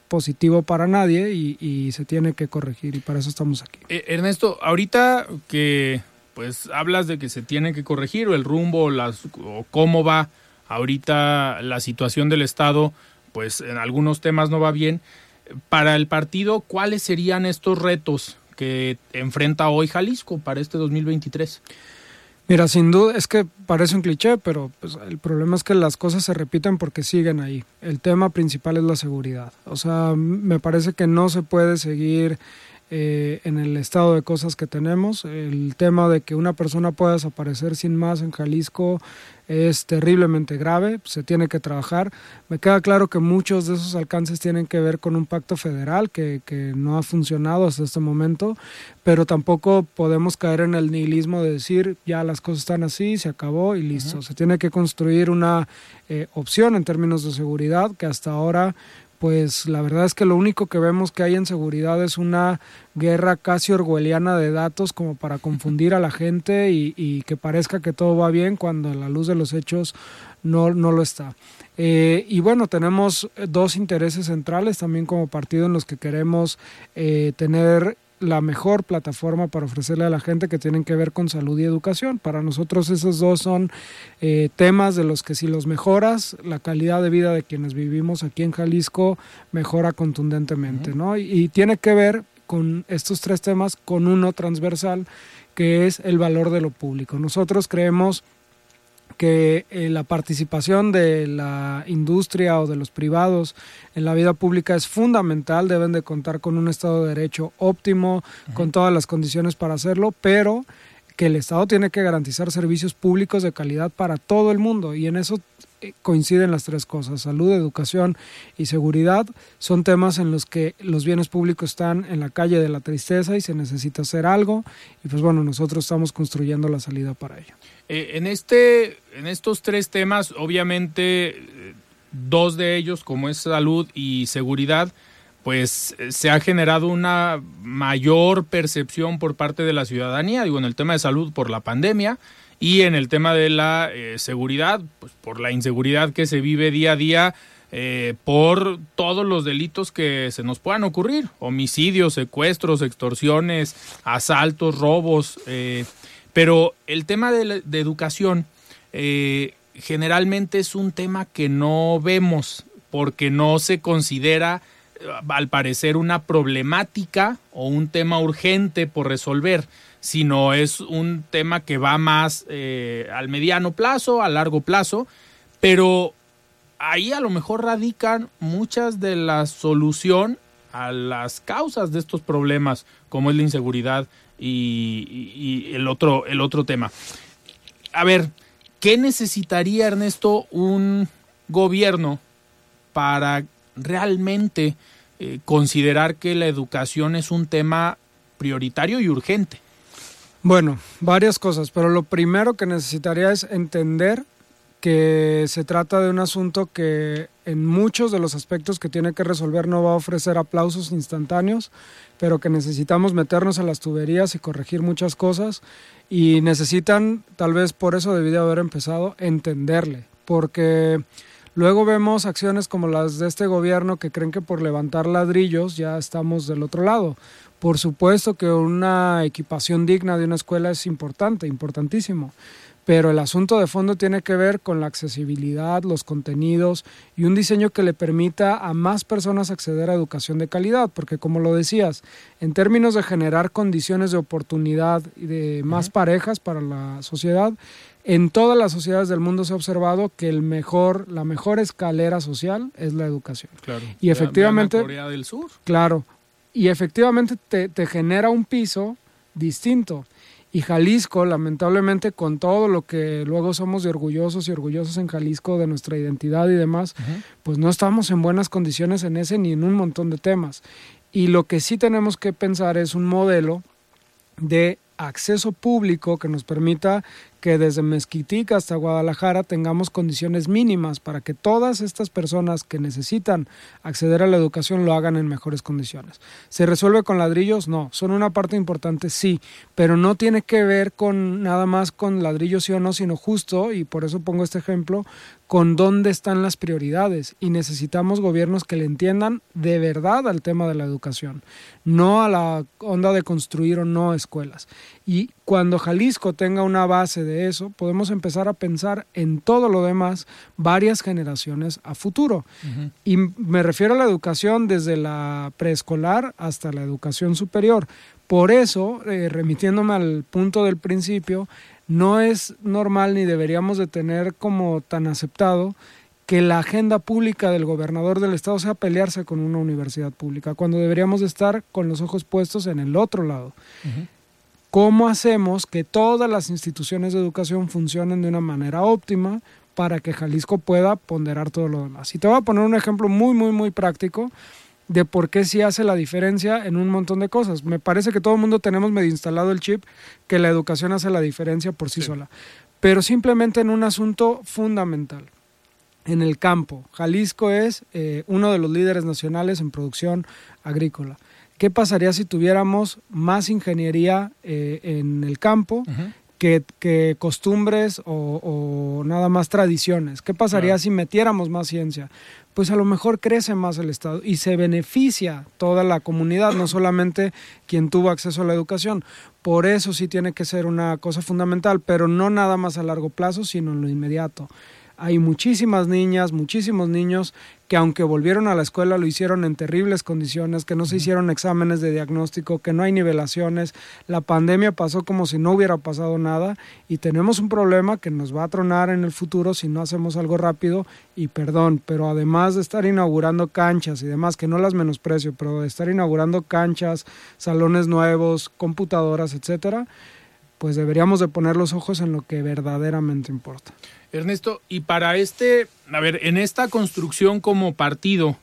positivo para nadie y, se tiene que corregir y para eso estamos aquí. Eh, Ernesto, ahorita que pues hablas de que se tiene que corregir o el rumbo las, o cómo va ahorita la situación del Estado, pues en algunos temas no va bien para el partido, ¿cuáles serían estos retos que enfrenta hoy Jalisco para este 2023? Mira, sin duda, es que parece un cliché, pero pues, el problema es que las cosas se repiten porque siguen ahí. El tema principal es la seguridad. O sea, me parece que no se puede seguir eh, en el estado de cosas que tenemos. El tema de que una persona pueda desaparecer sin más en Jalisco es terriblemente grave, se tiene que trabajar. Me queda claro que muchos de esos alcances tienen que ver con un pacto federal que, que no ha funcionado hasta este momento, pero tampoco podemos caer en el nihilismo de decir ya las cosas están así, se acabó y listo. Se tiene que construir una eh, opción en términos de seguridad que hasta ahora pues la verdad es que lo único que vemos que hay en seguridad es una guerra casi orwelliana de datos como para confundir a la gente y, que parezca que todo va bien cuando a la luz de los hechos no, no lo está. Eh, y bueno, tenemos dos intereses centrales también como partido en los que queremos eh, tener la mejor plataforma para ofrecerle a la gente que tienen que ver con salud y educación. Para nosotros esos dos son eh, temas de los que si los mejoras, la calidad de vida de quienes vivimos aquí en Jalisco mejora contundentemente, ¿no? y tiene que ver con estos tres temas con uno transversal que es el valor de lo público. Nosotros creemos que eh, la participación de la industria o de los privados en la vida pública es fundamental, deben de contar con un Estado de Derecho óptimo, con todas las condiciones para hacerlo, pero que el Estado tiene que garantizar servicios públicos de calidad para todo el mundo. Y en eso eh, coinciden las tres cosas, salud, educación y seguridad, son temas en los que los bienes públicos están en la calle de la tristeza y se necesita hacer algo. Y pues bueno, nosotros estamos construyendo la salida para ello. Eh, en, este, en estos tres temas, obviamente, eh, dos de ellos, como es salud y seguridad, pues eh, se ha generado una mayor percepción por parte de la ciudadanía, digo, en el tema de salud por la pandemia y en el tema de la seguridad, pues por la inseguridad que se vive día a día. por todos los delitos que se nos puedan ocurrir, homicidios, secuestros, extorsiones, asaltos, robos, pero el tema de, educación eh, generalmente es un tema que no vemos porque no se considera, eh, al parecer, una problemática o un tema urgente por resolver, sino es un tema que va más eh, al mediano plazo, a largo plazo, pero ahí a lo mejor radican muchas de la solución a las causas de estos problemas, como es la inseguridad, y, el, otro, el otro tema. A ver, ¿qué necesitaría Ernesto un gobierno para realmente eh, considerar que la educación es un tema prioritario y urgente? Bueno, varias cosas, pero lo primero que necesitaría es entender que se trata de un asunto que en muchos de los aspectos que tiene que resolver no va a ofrecer aplausos instantáneos, pero que necesitamos meternos a las tuberías y corregir muchas cosas y necesitan, tal vez por eso debí de haber empezado, entenderle, porque luego vemos acciones como las de este gobierno que creen que por levantar ladrillos ya estamos del otro lado. Por supuesto que una equipación digna de una escuela es importante, importantísimo pero el asunto de fondo tiene que ver con la accesibilidad, los contenidos y un diseño que le permita a más personas acceder a educación de calidad, porque como lo decías, en términos de generar condiciones de oportunidad y de más parejas para la sociedad, en todas las sociedades del mundo se ha observado que el mejor, la mejor escalera social es la educación. Claro. Y efectivamente, Corea del Sur. Claro. Y efectivamente te, te genera un piso distinto. Y Jalisco, lamentablemente, con todo lo que luego somos de orgullosos y orgullosos en Jalisco de nuestra identidad y demás, pues no estamos en buenas condiciones en ese ni en un montón de temas. Y lo que sí tenemos que pensar es un modelo de acceso público que nos permita que desde Mezquitica hasta Guadalajara tengamos condiciones mínimas para que todas estas personas que necesitan acceder a la educación lo hagan en mejores condiciones. ¿Se resuelve con ladrillos? No, son una parte importante, sí, pero no tiene que ver con nada más con ladrillos sí o no, sino justo, y por eso pongo este ejemplo, con dónde están las prioridades y necesitamos gobiernos que le entiendan de verdad al tema de la educación, no a la onda de construir o no escuelas. Y cuando Jalisco tenga una base de eso, podemos empezar a pensar en todo lo demás varias generaciones a futuro. Y me refiero a la educación desde la preescolar hasta la educación superior. Por eso, eh, remitiéndome al punto del principio, no es normal ni deberíamos de tener como tan aceptado que la agenda pública del gobernador del estado sea pelearse con una universidad pública, cuando deberíamos de estar con los ojos puestos en el otro lado. ¿Cómo hacemos que todas las instituciones de educación funcionen de una manera óptima para que Jalisco pueda ponderar todo lo demás? Y te voy a poner un ejemplo muy, muy, muy práctico de por qué sí hace la diferencia en un montón de cosas. Me parece que todo el mundo tenemos medio instalado el chip que la educación hace la diferencia por sí, sola, pero simplemente en un asunto fundamental. En el campo, Jalisco es eh, uno de los líderes nacionales en producción agrícola. ¿Qué pasaría si tuviéramos más ingeniería eh, en el campo que, costumbres o, nada más tradiciones? ¿Qué pasaría si metiéramos más ciencia? Pues a lo mejor crece más el Estado y se beneficia toda la comunidad, no solamente quien tuvo acceso a la educación. Por eso sí tiene que ser una cosa fundamental, pero no nada más a largo plazo, sino en lo inmediato hay muchísimas niñas, muchísimos niños que aunque volvieron a la escuela lo hicieron en terribles condiciones, que no se hicieron exámenes de diagnóstico, que no hay nivelaciones. La pandemia pasó como si no hubiera pasado nada y tenemos un problema que nos va a tronar en el futuro si no hacemos algo rápido y perdón, pero además de estar inaugurando canchas y demás, que no las menosprecio, pero de estar inaugurando canchas, salones nuevos, computadoras, etcétera, pues deberíamos de poner los ojos en lo que verdaderamente importa. Ernesto, y para este, a ver, en esta construcción como partido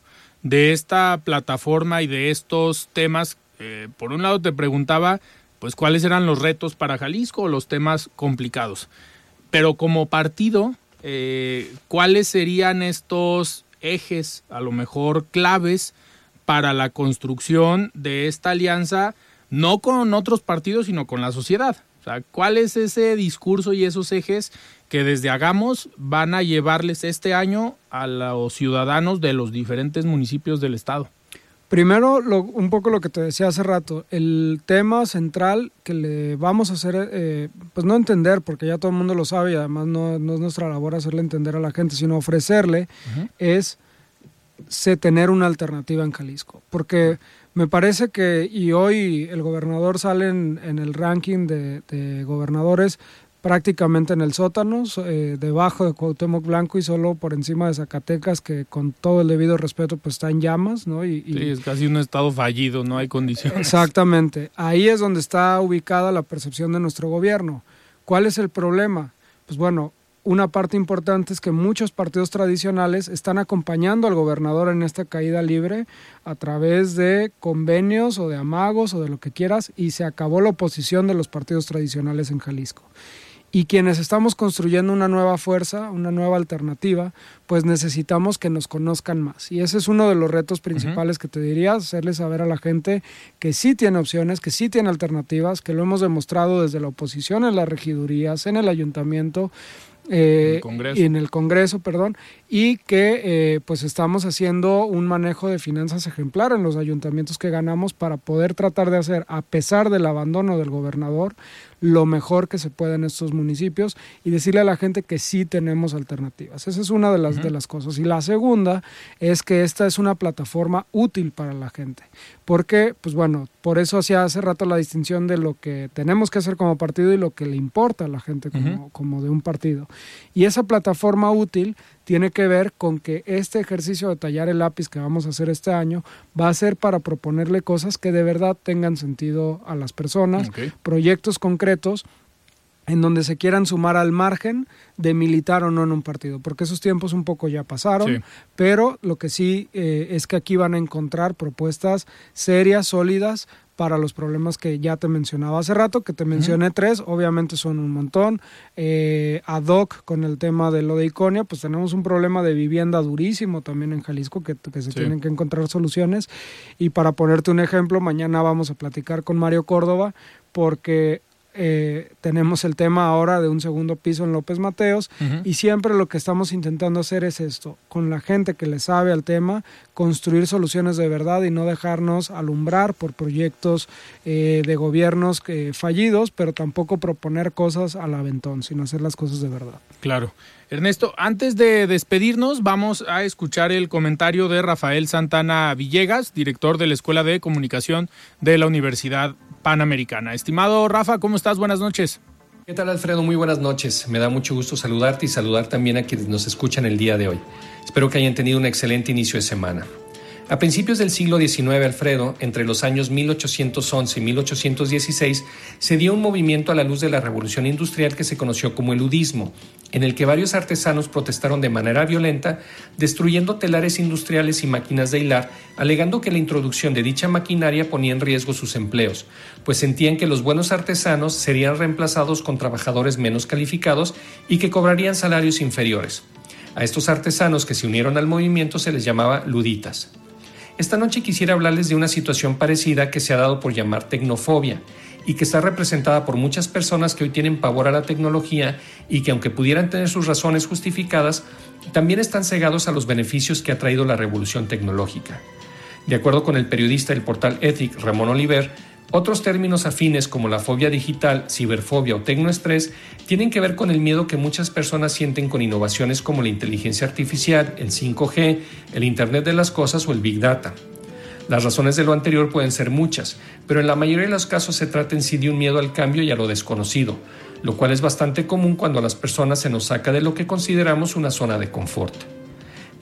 de esta plataforma y de estos temas, eh, por un lado te preguntaba, pues cuáles eran los retos para Jalisco, los temas complicados, pero como partido, eh, cuáles serían estos ejes, a lo mejor claves, para la construcción de esta alianza, no con otros partidos, sino con la sociedad. Sea, ¿cuál es ese discurso y esos ejes que desde Hagamos van a llevarles este año a los ciudadanos de los diferentes municipios del estado? Primero, un poco lo que te decía hace rato, el tema central que le vamos a hacer, eh, pues no entender, porque ya todo el mundo lo sabe y además no, es nuestra labor hacerle entender a la gente, sino ofrecerle, es tener una alternativa en Jalisco. Porque me parece que, y hoy el gobernador sale en, el ranking de, de, gobernadores prácticamente en el sótano, eh, debajo de Cuauhtémoc Blanco y solo por encima de Zacatecas, que con todo el debido respeto pues está en llamas, ¿no? Y, sí, es casi un estado fallido, no hay condiciones. Exactamente, ahí es donde está ubicada la percepción de nuestro gobierno. ¿Cuál es el problema? Pues bueno, una parte importante es que muchos partidos tradicionales están acompañando al gobernador en esta caída libre a través de convenios o de amagos o de lo que quieras y se acabó la oposición de los partidos tradicionales en Jalisco y quienes estamos construyendo una nueva fuerza, una nueva alternativa, pues necesitamos que nos conozcan más. Y ese es uno de los retos principales que te diría, hacerle saber a la gente que sí tiene opciones, que sí tiene alternativas, que lo hemos demostrado desde la oposición en las regidurías, en el ayuntamiento eh, y en el Congreso, perdón, y que eh, pues estamos haciendo un manejo de finanzas ejemplar en los ayuntamientos que ganamos para poder tratar de hacer, a pesar del abandono del gobernador, lo mejor que se pueda en estos municipios y decirle a la gente que sí tenemos alternativas. Esa es una de las, de las cosas. Y la segunda es que esta es una plataforma útil para la gente. Porque, pues bueno, por eso hacía hace rato la distinción de lo que tenemos que hacer como partido y lo que le importa a la gente como, como de un partido. Y esa plataforma útil tiene que ver con que este ejercicio de tallar el lápiz que vamos a hacer este año va a ser para proponerle cosas que de verdad tengan sentido a las personas, proyectos concretos en donde se quieran sumar al margen de militar o no en un partido, porque esos tiempos un poco ya pasaron, pero lo que sí eh, es que aquí van a encontrar propuestas serias, sólidas, para los problemas que ya te mencionaba hace rato, que te mencioné tres, obviamente son un montón. Eh, ad hoc con el tema de lo de Iconia, pues tenemos un problema de vivienda durísimo también en Jalisco, que, se tienen que encontrar soluciones. Y para ponerte un ejemplo, mañana vamos a platicar con Mario Córdoba, porque eh, tenemos el tema ahora de un segundo piso en López Mateos y siempre lo que estamos intentando hacer es esto, con la gente que le sabe al tema, construir soluciones de verdad y no dejarnos alumbrar por proyectos eh, de gobiernos eh, fallidos, pero tampoco proponer cosas al aventón, sino hacer las cosas de verdad. Claro. Ernesto, antes de despedirnos, vamos a escuchar el comentario de Rafael Santana Villegas, director de la Escuela de Comunicación de la Universidad Panamericana. Estimado Rafa, ¿cómo estás? Buenas noches. ¿Qué tal Alfredo? Muy buenas noches. Me da mucho gusto saludarte y saludar también a quienes nos escuchan el día de hoy. Espero que hayan tenido un excelente inicio de semana. A principios del siglo XIX, Alfredo, entre los años 1811 y 1816, se dio un movimiento a la luz de la revolución industrial que se conoció como el ludismo, en el que varios artesanos protestaron de manera violenta, destruyendo telares industriales y máquinas de hilar, alegando que la introducción de dicha maquinaria ponía en riesgo sus empleos, pues sentían que los buenos artesanos serían reemplazados con trabajadores menos calificados y que cobrarían salarios inferiores. A estos artesanos que se unieron al movimiento se les llamaba luditas. Esta noche quisiera hablarles de una situación parecida que se ha dado por llamar tecnofobia y que está representada por muchas personas que hoy tienen pavor a la tecnología y que aunque pudieran tener sus razones justificadas, también están cegados a los beneficios que ha traído la revolución tecnológica. De acuerdo con el periodista del portal Ethic, Ramón Oliver, otros términos afines como la fobia digital, ciberfobia o tecnoestrés tienen que ver con el miedo que muchas personas sienten con innovaciones como la inteligencia artificial, el 5G, el Internet de las Cosas o el Big Data. Las razones de lo anterior pueden ser muchas, pero en la mayoría de los casos se trata en sí de un miedo al cambio y a lo desconocido, lo cual es bastante común cuando a las personas se nos saca de lo que consideramos una zona de confort.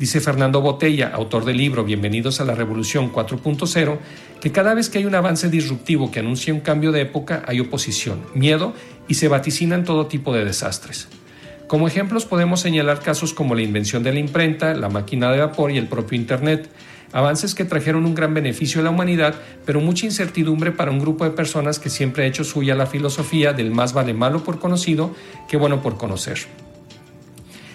Dice Fernando Botella, autor del libro Bienvenidos a la Revolución 4.0, que cada vez que hay un avance disruptivo que anuncia un cambio de época hay oposición, miedo y se vaticinan todo tipo de desastres. Como ejemplos podemos señalar casos como la invención de la imprenta, la máquina de vapor y el propio Internet, avances que trajeron un gran beneficio a la humanidad, pero mucha incertidumbre para un grupo de personas que siempre ha hecho suya la filosofía del más vale malo por conocido que bueno por conocer.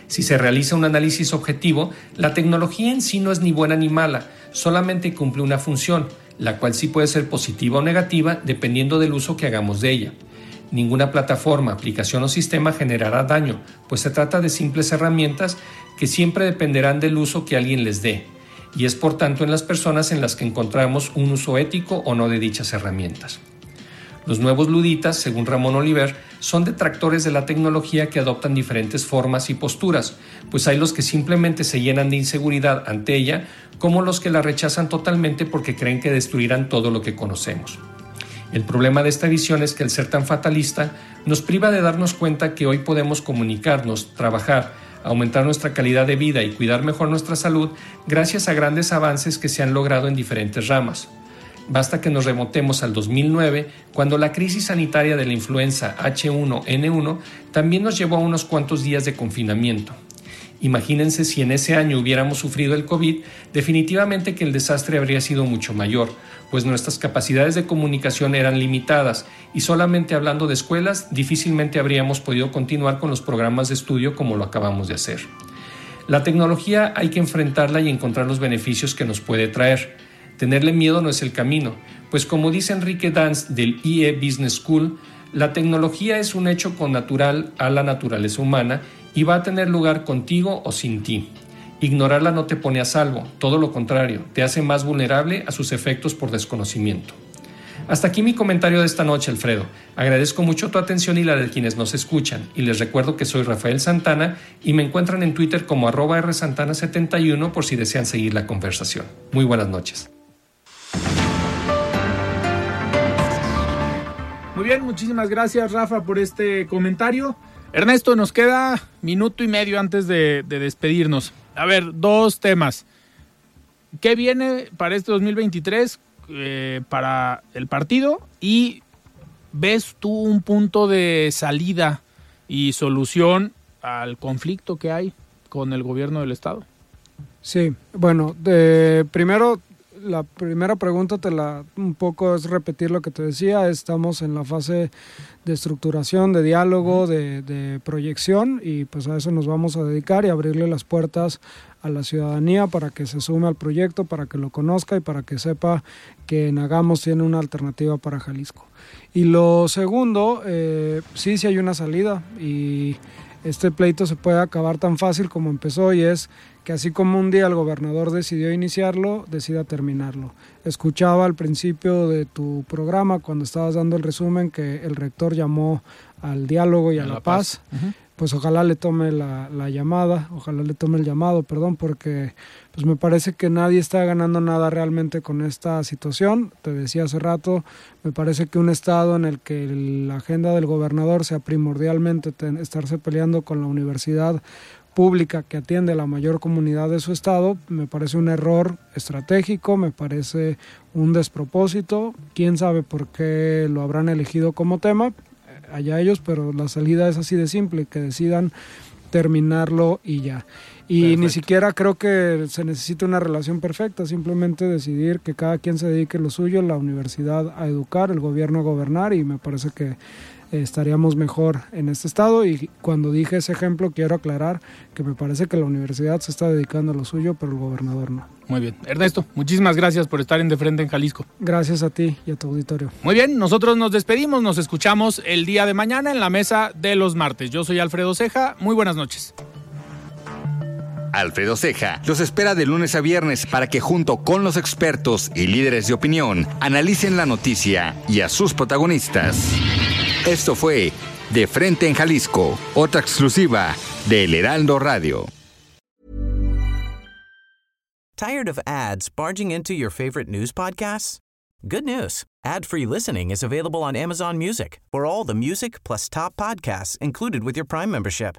Si se realiza un análisis objetivo, la tecnología en sí no es ni buena ni mala, solamente cumple una función, la cual sí puede ser positiva o negativa dependiendo del uso que hagamos de ella. Ninguna plataforma, aplicación o sistema generará daño, pues se trata de simples herramientas que siempre dependerán del uso que alguien les dé, y es por tanto en las personas en las que encontramos un uso ético o no de dichas herramientas. Los nuevos luditas, según Ramón Oliver, son detractores de la tecnología que adoptan diferentes formas y posturas, pues hay los que simplemente se llenan de inseguridad ante ella, como los que la rechazan totalmente porque creen que destruirán todo lo que conocemos. El problema de esta visión es que el ser tan fatalista nos priva de darnos cuenta que hoy podemos comunicarnos, trabajar, aumentar nuestra calidad de vida y cuidar mejor nuestra salud gracias a grandes avances que se han logrado en diferentes ramas. Basta que nos remontemos al 2009, cuando la crisis sanitaria de la influenza H1N1 también nos llevó a unos cuantos días de confinamiento. Imagínense si en ese año hubiéramos sufrido el COVID, definitivamente que el desastre habría sido mucho mayor, pues nuestras capacidades de comunicación eran limitadas y solamente hablando de escuelas difícilmente habríamos podido continuar con los programas de estudio como lo acabamos de hacer. La tecnología hay que enfrentarla y encontrar los beneficios que nos puede traer. Tenerle miedo no es el camino, pues como dice Enrique Dance del IE Business School, la tecnología es un hecho connatural a la naturaleza humana y va a tener lugar contigo o sin ti. Ignorarla no te pone a salvo, todo lo contrario, te hace más vulnerable a sus efectos por desconocimiento. Hasta aquí mi comentario de esta noche, Alfredo. Agradezco mucho tu atención y la de quienes nos escuchan, y les recuerdo que soy Rafael Santana y me encuentran en Twitter como arroba rsantana71 por si desean seguir la conversación. Muy buenas noches. Bien, muchísimas gracias Rafa por este comentario. Ernesto, nos queda minuto y medio antes de, despedirnos. A ver, dos temas. ¿Qué viene para este 2023 eh, para el partido? Y ves tú un punto de salida y solución al conflicto que hay con el gobierno del estado. Sí, bueno, de, primero la primera pregunta te la un poco es repetir lo que te decía. Estamos en la fase de estructuración, de diálogo, de, proyección y pues a eso nos vamos a dedicar y abrirle las puertas a la ciudadanía para que se sume al proyecto, para que lo conozca y para que sepa que Nagamos tiene una alternativa para Jalisco. Y lo segundo, eh, sí, sí hay una salida y este pleito se puede acabar tan fácil como empezó y es que así como un día el gobernador decidió iniciarlo, decida terminarlo. Escuchaba al principio de tu programa, cuando estabas dando el resumen, que el rector llamó al diálogo y a, la, paz. Pues ojalá le tome la, la, llamada, ojalá le tome el llamado, perdón, porque pues me parece que nadie está ganando nada realmente con esta situación. Te decía hace rato, me parece que un estado en el que la agenda del gobernador sea primordialmente estarse peleando con la universidad pública que atiende la mayor comunidad de su estado, me parece un error estratégico, me parece un despropósito. Quién sabe por qué lo habrán elegido como tema, allá ellos, pero la salida es así de simple, que decidan terminarlo y ya. Y ni siquiera creo que se necesite una relación perfecta, simplemente decidir que cada quien se dedique lo suyo, la universidad a educar, el gobierno a gobernar y me parece que estaríamos mejor en este estado. Y cuando dije ese ejemplo, quiero aclarar que me parece que la universidad se está dedicando a lo suyo, pero el gobernador no. Muy bien. Ernesto, muchísimas gracias por estar en De Frente en Jalisco. Gracias a ti y a tu auditorio. Muy bien, nosotros nos despedimos, nos escuchamos el día de mañana en la mesa de los martes. Yo soy Alfredo Ceja, muy buenas noches. Alfredo Ceja los espera de lunes a viernes para que junto con los expertos y líderes de opinión analicen la noticia y a sus protagonistas. Esto fue De Frente en Jalisco, otra exclusiva de El Heraldo Radio. Tired of ads barging into your favorite news podcasts? Good news. Ad-free listening is available on Amazon Music. For all the music plus top podcasts included with your Prime membership.